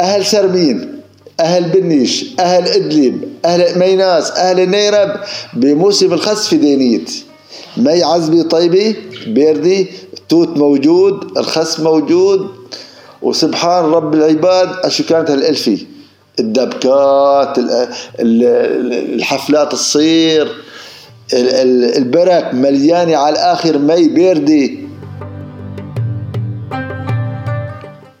أهل سرمين أهل بنيش أهل إدلب أهل ميناس أهل النيرب بموسم الخس في دينيت. مي عزبي طيبه بيردي توت موجود الخس موجود. وسبحان رب العباد أشو كانت هالالفي الدبكات الحفلات تصير البرك مليانة على الآخر مي بيردي.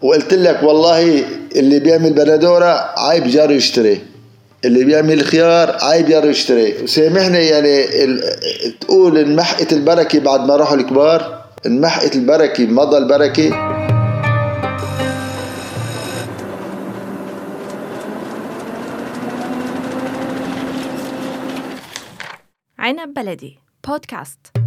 وقلت لك والله اللي بيعمل بندوره عيب جاره يشتري. اللي بيعمل خيار عيب جاره يشتري. وسامحني يعني تقول انمحقت البركة بعد ما راحوا الكبار انمحقت البركة مضى البركة. عنب بلدي بودكاست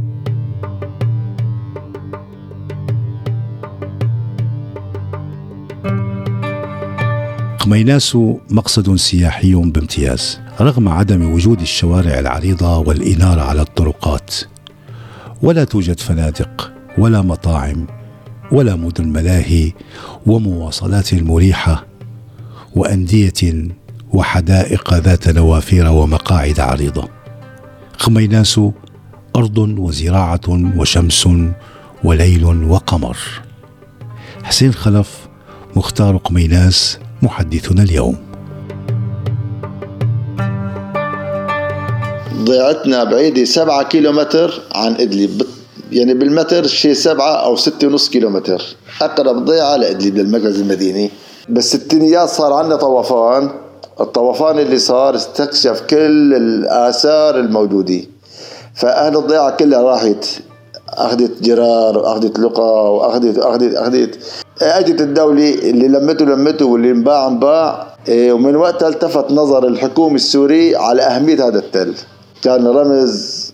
قميناس مقصد سياحي بامتياز رغم عدم وجود الشوارع العريضة والإنارة على الطرقات. ولا توجد فنادق ولا مطاعم ولا مدن ملاهي ومواصلات مريحة وأندية وحدائق ذات نوافير ومقاعد عريضة. خميناس أرض وزراعة وشمس وليل وقمر. حسين خلف مختار قميناس محدثنا اليوم. ضيعتنا بعيدة سبعة كيلومتر عن إدلب. يعني بالمتر شيء سبعة أو ستة ونص كيلومتر. أقرب ضيعة لإدلب للمركز المديني. بس الستينيات صار عندنا طوفان. الطوفان اللي صار استكشف كل الآثار الموجودة. فأهل الضيعة كلها راحت. أخذت جرار وأخذت لقى وأخذت أخذت أخذت اجت الدولة اللي لمته لمته واللي انباع انباع إيه، ومن وقتها التفت نظر الحكومة السورية على أهمية هذا التل. كان رمز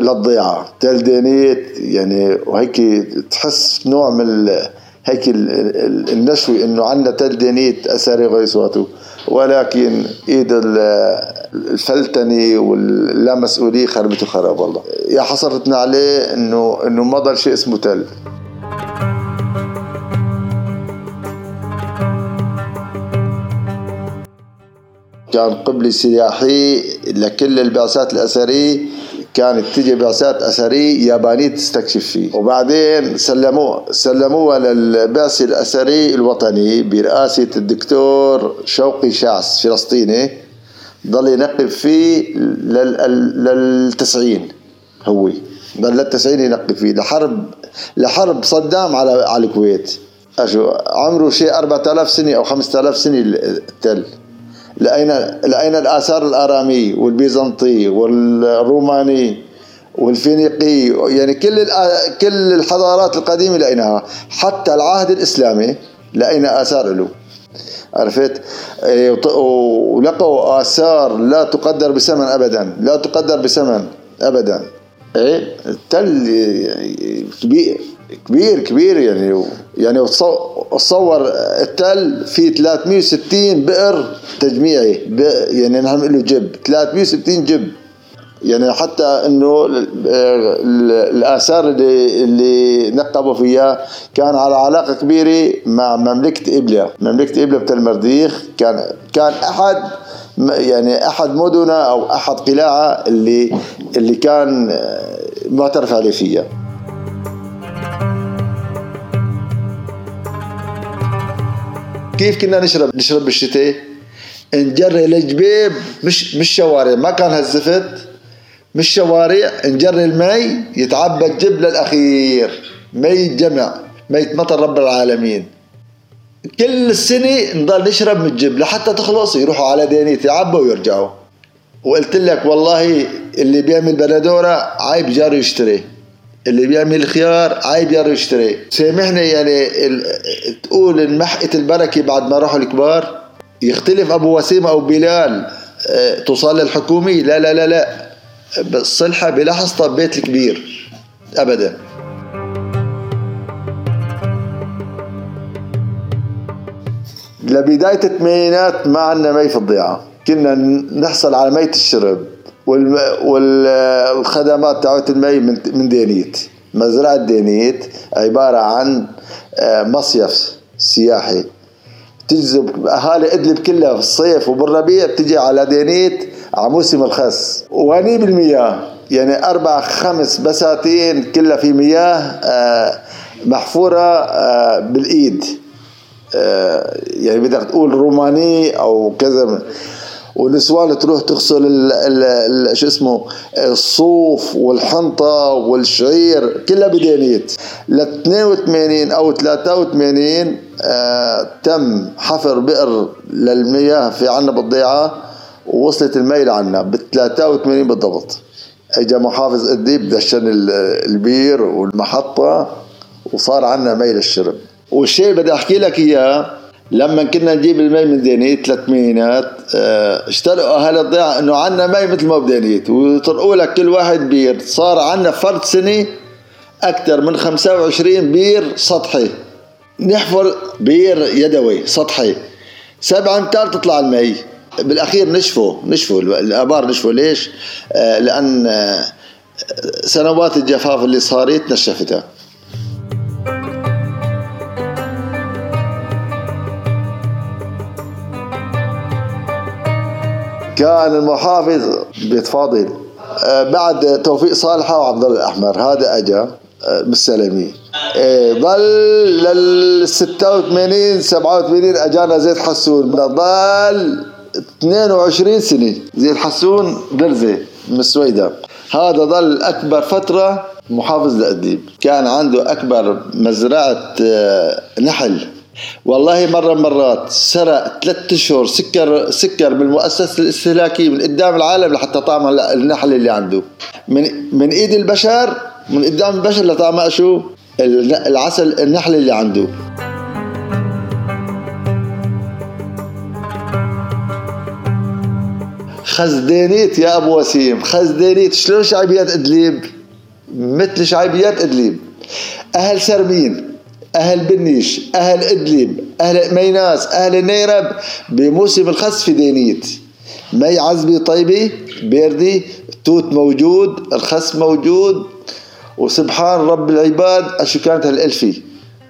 للضيعة. تل دينيت يعني وهيك تحس نوع من هيك النشوة إنه عندنا تل دينيت اثري غيصواته ولكن إيد الفلتني واللامسؤولية خربته خراب والله. يا حسرتنا عليه إنه إنه ما ضل شيء اسمه تل. كان قبلي سياحي لكل البعثات الأثرية كانت تيجي بعثات أثرية يابانية تستكشف فيه. وبعدين سلموه سلموها للبعثة الأثري الوطني برئاسة الدكتور شوقي شعس فلسطيني ضل ينقب فيه للتسعين هو. ضل للتسعين ينقب فيه. لحرب لحرب صدام على على الكويت. أشو عمره شيء 4000 سنة أو 5000 سنة التل لقينا لقينا الآثار الآرامي والبيزنطي والروماني والفينيقي؟ يعني كل كل الحضارات القديمة لقيناها حتى العهد الإسلامي لقينا آثار له. عرفت؟ إيه، ولقوا آثار لا تقدر بثمن ابدا لا تقدر بثمن ابدا. إيه التل كبير كبير كبير يعني. يعني تصور التل في 360 بئر تجميعي يعني نحن له جب 360 جب يعني حتى إنه الآثار اللي اللي نقبوا فيها كان على علاقة كبيرة مع مملكة ابله، مملكة ابله بتل مرديخ كان كان أحد يعني أحد مدنها أو أحد قلاعها اللي اللي كان معترف عليه فيها. كيف كنا نشرب؟ نشرب بالشتاء. نجري الجبيب مش مش شوارع. ما كان هالزفت. مش شوارع. نجري المي يتعبى الجب للاخير مي جمع مي مطر رب العالمين. كل السنة نضل نشرب من الجب لحتى تخلص يروحوا على دينيت يعبوا ويرجعوا. وقلت لك والله اللي بيعمل بندورة عيب جاره يشتري. اللي بيعمل خيار عيب يا يشتري. سامحني يعني تقول انمحقت البركة بعد ما راحوا الكبار؟ يختلف أبو وسيم أو بلال آه، توصل للحكومه لا لا لا لا. الصلحه بلحظتها ببيت الكبير. ابدا. لبداية الثمانينات ما عندنا مي في الضيعة. كنا نحصل على مية الشرب. والخدمات تاعت المي من دينيت. مزرعة دينيت عبارة عن آه، مصيف سياحي. تجذب أهالي إدلب كلها في الصيف وبالربيع بتجي على دينيت على موسم الخس. وغني بالمياه. يعني أربع خمس بساتين كلها في مياه آه، محفورة آه، بالإيد. آه، يعني بدك تقول روماني أو كذا. والنسوان تروح تغسل ال شو اسمه الصوف والحنطة والشعير كلها بدينيت. ل 82 أو 83 آه تم حفر بئر للمياه في عنا بالضيعة ووصلت المي لعنا ب 83 بالضبط. اجى محافظ ادلب دشن البير والمحطة وصار عنا مي للشرب. والشيء بدي أحكي لك إياه لما كنا نجيب المي من دينيت ثلاث مينات آه اشتروا أهل الضيعه إنه عندنا مي مثل ما بدينيت. ويطرقوا لك كل واحد بير. صار عندنا فرد سنه أكثر من 25 بير سطحي. نحفر بير يدوي سطحي. سبع امتار تطلع المي. بالأخير نشفوا نشفوا. الأبار نشفوا. ليش؟ آه لأن آه سنوات الجفاف اللي صارت نشفتها كان المحافظ بيت فاضل آه، بعد توفيق صالحه وعبد الله الأحمر هذا اجى بالسلمي آه، ظل لل 86 87 أجانا زيد حسون. ظل 22 سنة زيد حسون درزة من السويدة. هذا ظل أكبر فترة محافظ لأديب. كان عنده أكبر مزرعة آه، نحل. والله مرة مرات سرق ثلاثة اشهر سكر سكر من المؤسسة الاستهلاكية من قدام العالم لحتى طعم النحل اللي عنده. من من إيد البشر من قدام البشر لطعم شو؟ العسل النحل اللي عنده. خس دينيت يا أبو وسيم خس دينيت. شلون شعبيات ادلب مثل شعبيات ادلب أهل سرمين. أهل بنيش أهل إدلب أهل قميناس أهل نيرب بموسم الخس في دينيت. مي عذبي طيبة بيردي توت موجود الخس موجود وسبحان رب العباد أشو كانت هالألفي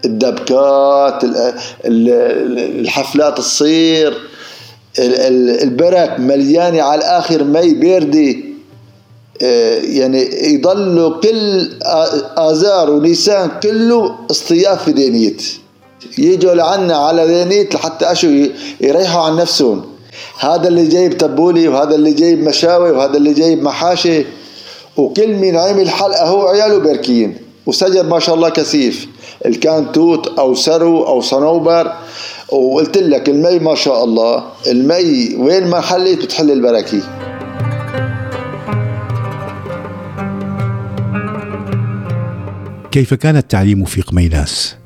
الدبكات الحفلات تصير البرك مليانة على الآخر مي بيردي يعني يضلوا كل آذار ونيسان كله اصطياف في دينيت. يجوا لعنا على دينيت لحتى أشو يريحوا عن نفسهم. هذا اللي جايب تبولي وهذا اللي جايب مشاوي وهذا اللي جايب محاشي. وكل مين عمل حلقة هو عياله باركين وسجر ما شاء الله كثيف. اللي كان توت أو سرو أو صنوبر. وقلت لك المي ما شاء الله. المي وين ما حلت بتحل البركي كيف كان التعليم في قميناس؟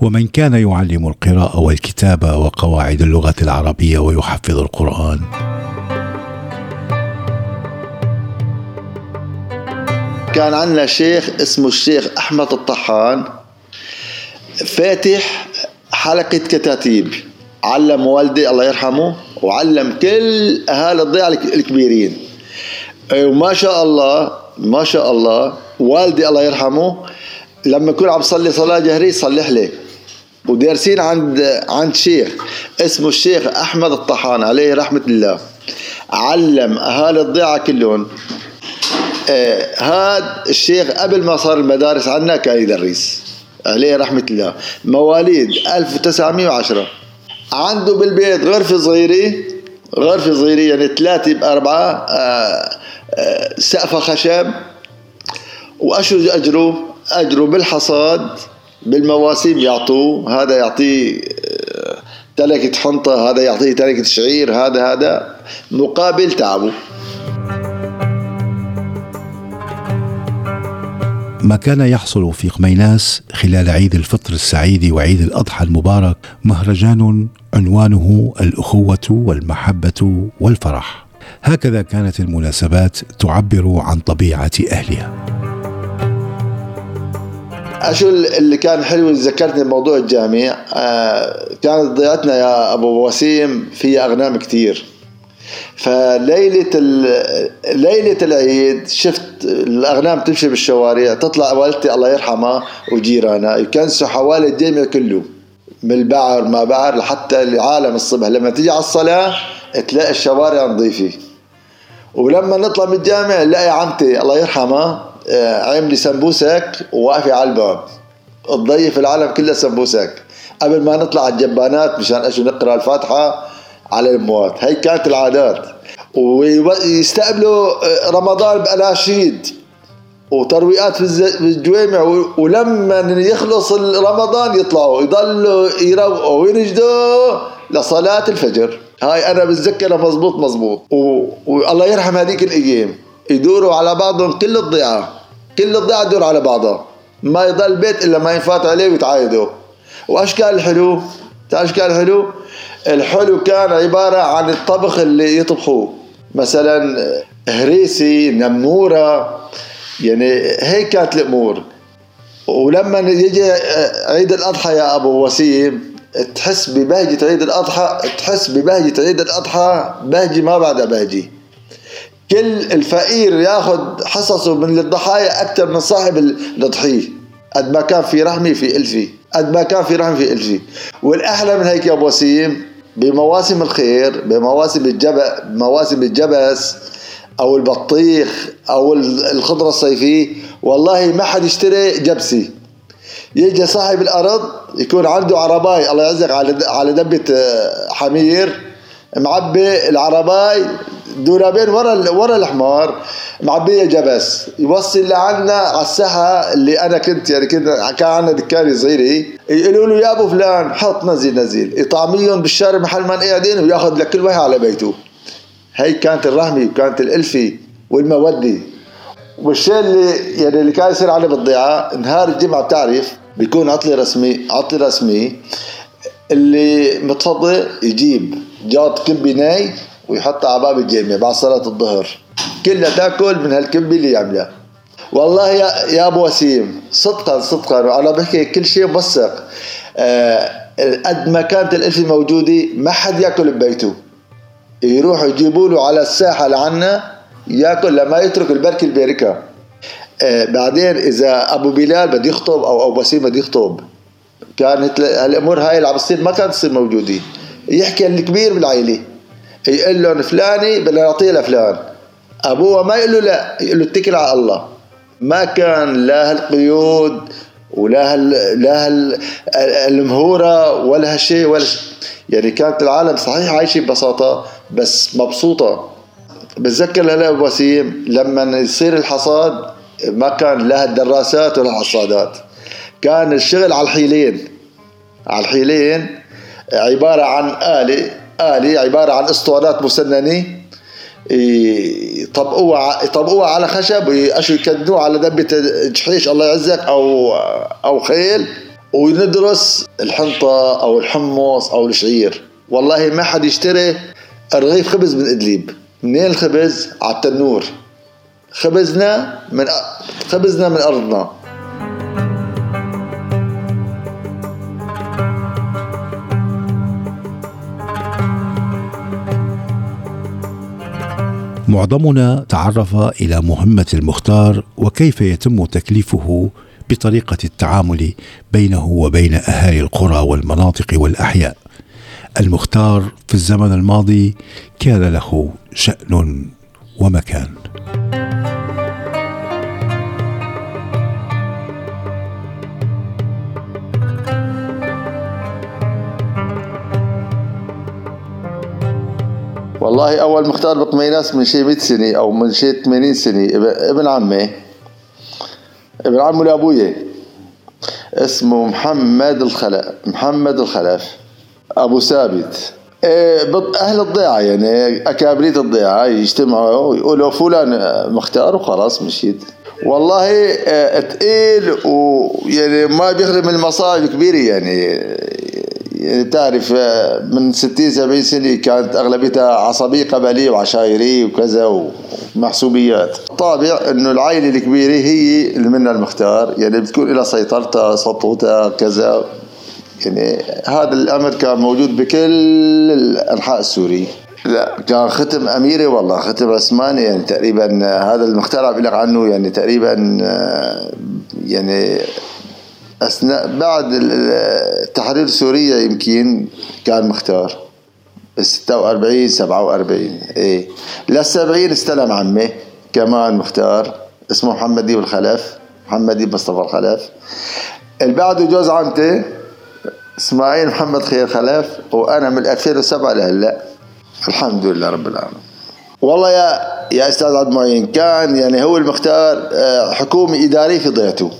ومن كان يعلم القراءة والكتابة وقواعد اللغة العربية ويحفظ القرآن؟ كان عندنا شيخ اسمه الشيخ أحمد الطحان فاتح حلقة كتاتيب علم والدي الله يرحمه وعلم كل أهالي الضيعه الكبيرين. وما شاء الله ما شاء الله والدي الله يرحمه لما يكون عم صلي صلاة جهرية يصلح لي. ودارسين عند عند شيخ اسمه الشيخ أحمد الطحان عليه رحمة الله. علم أهالي الضيعة كلهم. آه هذا الشيخ قبل ما صار المدارس عنا كان يدرس. عليه رحمة الله. مواليد 1910 عنده بالبيت غرفة صغيرة غرفة صغيرة يعني ثلاثة بأربعة آه آه سقفة خشب. وأشو أجره أجره بالحصاد بالمواسم يعطوه. هذا يعطيه آه، تلكة حنطة هذا يعطيه تلكة شعير هذا هذا مقابل تعبه. ما كان يحصل في قميناس خلال عيد الفطر السعيد وعيد الأضحى المبارك مهرجان عنوانه الأخوة والمحبة والفرح. هكذا كانت المناسبات تعبر عن طبيعة أهلها. اشو اللي كان حلو ذكرتني بموضوع الجامع آه كانت ضيعتنا يا أبو وسيم فيها أغنام كثير فليلة ليلة العيد شفت الأغنام تمشي بالشوارع تطلع والدتي الله يرحمها وجيرانها يكنسوا حوالي الجامع كله من البعر ما بعر لحتى العالم الصبح. لما تيجي على الصلاة تلاقي الشوارع نظيفة. ولما نطلع من الجامع نلاقي عمتي الله يرحمها آه، عاملة سمبوسك وواقفة على الباب. تضيف العالم كله سمبوسك. قبل ما نطلع على الجبانات مشان اجوا نقرأ الفاتحة على الاموات هي كانت العادات. ويستقبلوا آه، رمضان بأناشيد. وترويقات في الجوامع. ولما يخلص رمضان يطلعوا. يضلوا يروقوا. وينجدوا لصلاة الفجر. هاي أنا بتذكرها مزبوط مزبوط والله يرحم هذيك الأيام. يدوروا على بعضهم كل الضيعة. كل الضيعة تدور على بعضها ما يضل بيت إلا ما ينفات عليه ويتعايدوا وأشكال الحلو؟ أشكال الحلو؟ الحلو كان عبارة عن الطبخ اللي يطبخوه. مثلا هريسي نمورة يعني هيك كانت الأمور. ولما يجي عيد الأضحى يا أبو وسيم تحس ببهجة عيد الأضحى تحس ببهجة عيد الأضحى بهجة ما بعدها بهجة. كل الفقير ياخذ حصصه من الضحايا أكثر من صاحب الضحية. قد ما كان في رحمة في ألفي. قد ما كان في رحمة في ألفي. والأحلى من هيك يا أبو وسيم بمواسم الخير بمواسم الجب مواسم الجبس أو البطيخ أو الخضرة الصيفية والله ما حد يشتري جبسي. يجي صاحب الأرض يكون عنده عرباي الله يعزك على على دبة آه، حمير معبي العرباي دولابين ورا ورا الحمار معبية جبس. يوصل لعنا على الساحة اللي أنا كنت يعني كنت كان عندنا دكان صغيرة. يقولوا له يا أبو فلان حط نزل نزل. يطعميهم بالشارع محل ما قاعدين وياخذ لكل واحد على بيته. هي كانت الرحمة وكانت الألفة والمودة. والشيء اللي يعني اللي كان يصير عليه بالضيعة نهار الجمعة بتعرف بيكون عطلة رسمي عطلة رسمي اللي متفضي يجيب. جاط كبي ناي ويحطها على باب الجامع بعد صلاة الظهر. كلها تاكل من هالكبي اللي يعملها. والله يا يا أبو وسيم صدقا صدقا وأنا بحكي كل شيء موثق. آه قد ما كانت الألفة موجودة ما حد يأكل ببيته. يروحوا يجيبوا له على الساحة لعنا يأكل لما يترك البركة الباركة. آه بعدين إذا أبو بلال بده يخطب أو أبو وسيم بده يخطب كانت الأمور هاي اللي عم ما كانت تصير موجودة. يحكي الكبير بالعائله يقول لهم فلاني بدنا نعطيه لفلان. أبوه ما يقول له لا يقول له اتكل على الله. ما كان لا هالقيود ولا هال لا هال المهورة ولا هالشيء ولا شيء. يعني كانت العالم صحيح عايشة ببساطة بس مبسوطة. بتذكر هلا وسيم لما يصير الحصاد ما كان لا الدراسات ولا الحصادات كان الشغل على الحيلين. على الحيلين عبارة عن آلة آلة عبارة عن اسطوانات مسننة. يطبقوها يطبقوها على خشب ويأشوا يكدنوها على دبة جحيش الله يعزك أو أو خيل. وندرس الحنطة أو الحمص أو الشعير. والله ما حد يشتري رغيف خبز من ادلب منين الخبز؟ على التنور. خبزنا من خبزنا من أرضنا. معظمنا تعرف إلى مهمة المختار وكيف يتم تكليفه بطريقة التعامل بينه وبين أهالي القرى والمناطق والأحياء. المختار في الزمن الماضي كان له شأن ومكان. والله أول مختار بقميناس من شي 100 سنة أو من شي 80 سنة ابن عمي ابن عمه لابويا اسمه محمد الخلف محمد الخلف أبو ثابت. إيه، أهل الضيعة يعني اكابريت الضيعة يجتمعوا ويقولوا فلان مختار وخلاص مشيت. والله إيه، تقيل ويعني ما بيخدم المصائب الكبيره يعني. يعني تعرف من 60 70 سنة كانت أغلبيتها عصبيه قبليه وعشائريه وكذا ومحسوبيات. طابع إنه العائلة الكبيرة هي اللي منها المختار يعني بتكون لها سيطرتها سطوتها كذا. يعني هذا الأمر كان موجود بكل انحاء السوري لا كان ختم أميري والله ختم عثماني يعني تقريبا هذا المختار عم عنه يعني تقريبا يعني أثناء بعد تحرير سوريا يمكن كان مختار. ب 46 47 إيه. لل 70 استلم عمي كمان مختار. اسمه محمد ديب الخلف محمد ديب مصطفى الخلف. اللي بعده جوز عمتي إسماعيل محمد خير خلف وأنا من 2007 لهلأ. الحمد لله رب العالمين. والله يا يا أستاذ عبد المعين كان يعني هو المختار آه، حكومه اداريه في ضيعته.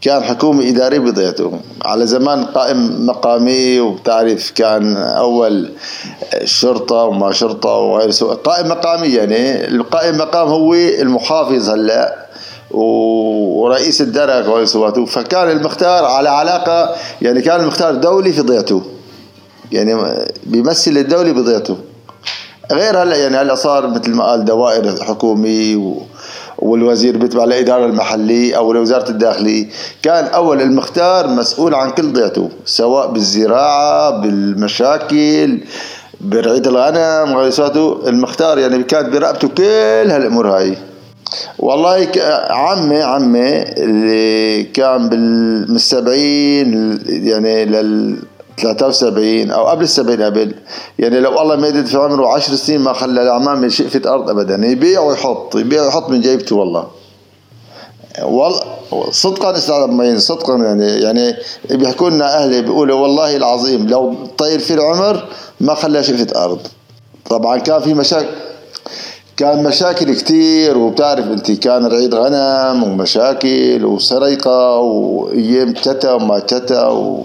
كان حكومة إدارية بضيعته على زمان قائم مقامي وبتعرف كان أول شرطة وما شرطة وغير سوء. قائم مقامي يعني القائم مقام هو المحافظ هلأ و- ورئيس الدرك وغير سواته فكان المختار على علاقة يعني كان المختار دولي في ضيعته. يعني بيمثل الدولة بضيعته. غير هلأ يعني هلأ صار مثل ما قال دوائر حكومي و والوزير بيتبع الإدارة المحلية أو لوزارة الداخلية. كان أول المختار مسؤول عن كل ضيعته سواء بالزراعة بالمشاكل برعاية الغنم وغيره المختار يعني كانت برقبته كل هالأمور هاي. والله عمي عمي اللي كان بال من السبعين يعني لل 73 أو قبل السبعين قبل. يعني لو الله ما يدد في عمره 10 سنين ما خلى الاعمام شقفة ارض ابدا. يبيع ويحط يبيع ويحط من جيبته والله. والله صدقا أستاذ مين؟ صدقا يعني يعني بيحكوا لنا أهلي بيقولوا والله العظيم لو طير في العمر ما خلى شقفة ارض طبعا كان في مشاكل كان مشاكل كتير وبتعرف أنت كان رعيد غنم ومشاكل وسرقة وأيام تتا وما تتا و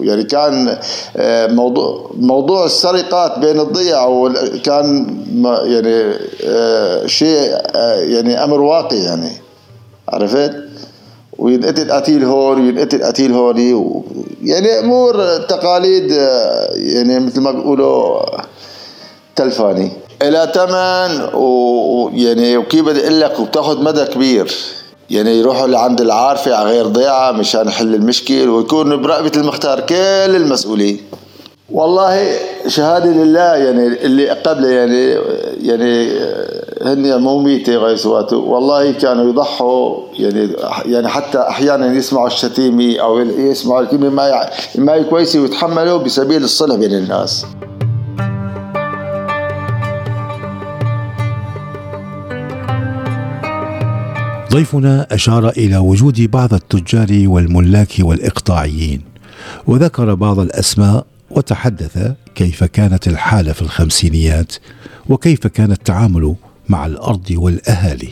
يعني كان آه، موضوع موضوع السرقات بين الضيع كان يعني آه، شيء آه، يعني أمر واقع يعني. عرفت؟ وينقتل قتيل هون وينقتل قتيل هون يعني أمور تقاليد يعني مثل ما بيقولوا تلفاني. إلى ثمن ويعني وكيف بدي أقول لك وبتاخذ مدى كبير. يعني يروحوا لعند العارفة على غير ضيعة مشان يحل المشكل ويكون برقبة المختار كل المسؤولية والله شهادة لله يعني اللي قبل يعني يعني هن مو ميتة غير سواته والله كانوا يضحوا يعني يعني حتى أحيانا يسمعوا الشتيمة أو يسمعوا الكلمة ما ما كويسة ويتحملوا بسبيل الصلح بين الناس. ضيفنا أشار إلى وجود بعض التجار والملاك والإقطاعيين وذكر بعض الأسماء وتحدث كيف كانت الحالة في الخمسينيات وكيف كان التعامل مع الأرض والأهالي.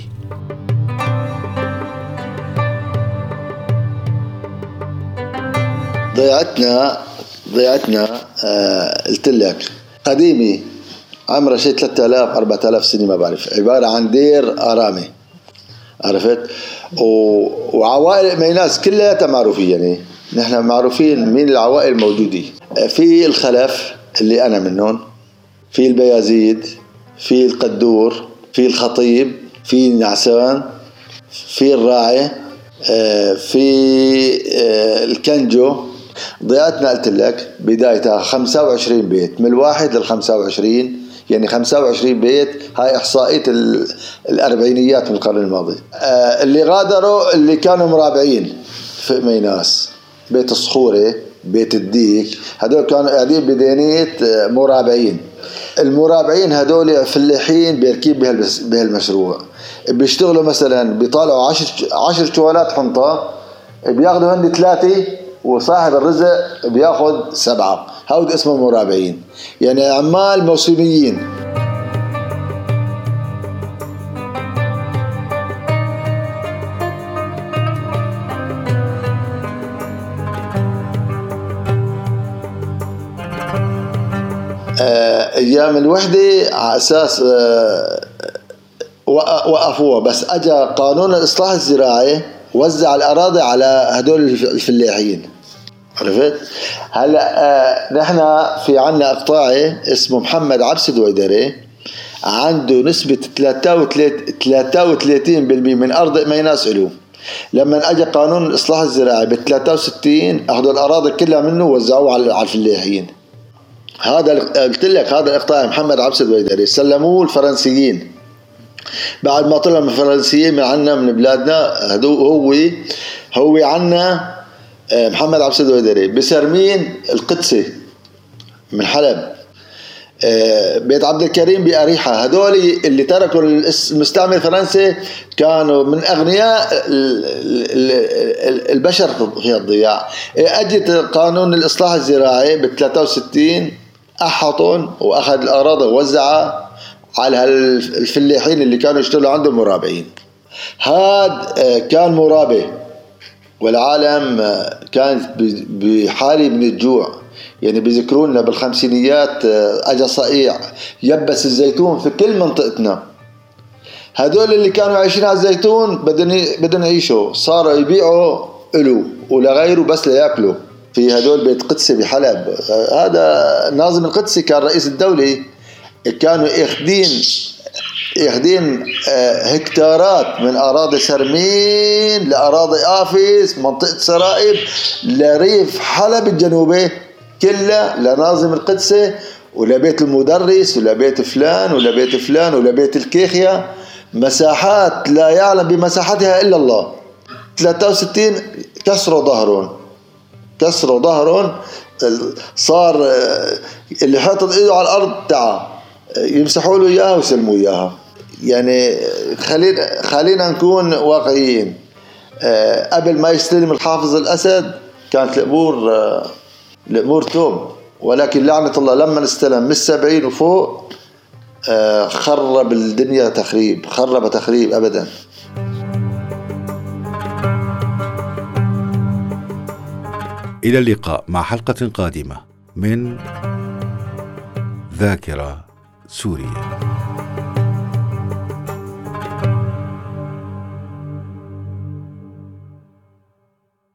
ضيعتنا ضيعتنا آه قلت لك قديمة عمرها شيء 3000 4000 سنة ما بعرف. عبارة عن دير آرامي. عرفت؟ و... وعوائل ميناس كلها معروفين يعني. نحن معروفين مين العوائل الموجودة. في الخلف اللي أنا منهم في البيازيد في القدور في الخطيب في النعسان في الراعي آه، في آه، الكنجو. ضيعتنا قلت لك بدايتها 25 بيت من الواحد لل 25 يعني 25 بيت هاي إحصائية ال- الأربعينيات من القرن الماضي. آه، اللي غادروا اللي كانوا مرابعين في ميناس بيت الصخورة بيت الديك هدول كانوا قاعدين بدينية آه، مرابعين المرابعين هدول فلاحين بيركيب بهالمشروع. بيشتغلوا مثلا بيطالعوا 10 10 شوالات حنطة بياخذوا هن ثلاثة وصاحب الرزق بياخذ سبعة. هود اسمهم مرابعين يعني عمال موسميين. آه، أيام الوحدة على أساس آه، وق- وقفوها. بس اجى قانون الاصلاح الزراعي وزع الأراضي على هدول الف- الفلاحين. عرفت؟ هلا آه نحن في عنا اقطاعي اسمه محمد عبس دويدري عنده نسبة 33% من أرض ميناس له لما أجى قانون الاصلاح الزراعي بال 63 اخذوا الأراضي كلها منه ووزعوها على الفلاحين. هذا قلت لك هذا الإقطاع محمد عبس الويدري سلموه الفرنسيين. بعد ما طلع من الفرنسيين من عنا من بلادنا هو هو عنا محمد عبد السيد الودري بسرمين القدسي من حلب. آه، بيت عبد الكريم بأريحة. هذول اللي تركوا المستعمر الفرنسي كانوا من أغنياء البشر في الضياع. أجت قانون الإصلاح الزراعي ب 63 أحطهم وأخذ الأراضي ووزعها على الفلاحين اللي كانوا يشتغلوا عندهم مرابعين. هذا آه، كان مرابع. والعالم آه، كانت بحالة من الجوع. يعني بيذكرونا بالخمسينيات آه، اجى صقيع يبس الزيتون في كل منطقتنا. هدول اللي كانوا عايشين على الزيتون بدهم بدهم يعيشوا صاروا يبيعوا له ولغيره بس ليأكلوا. في هدول بيت قدسي بحلب. هذا ناظم القدسي كان رئيس الدولة كانوا ياخدين ياخدين آه، هكتارات من أراضي سرمين لأراضي آفيس منطقة سرائب لريف حلب الجنوبي كلها لناظم القدسي ولبيت المدرس ولبيت فلان ولبيت فلان ولبيت الكيخيا. مساحات لا يعلم بمساحتها إلا الله. 63 كسروا ظهرهم كسروا ظهرهم صار آه، اللي حاطط إيده على الأرض تعال يمسحوا له إياها ويسلموا إياها. يعني خلينا خلينا نكون واقعيين. آه، قبل ما يستلم الحافظ الأسد كانت الأمور آه، الأمور توم. ولكن لعنة الله لما استلم من السبعين وفوق آه، خرب الدنيا تخريب خرب تخريب ابدا. إلى اللقاء مع حلقة قادمة من ذاكرة سوريا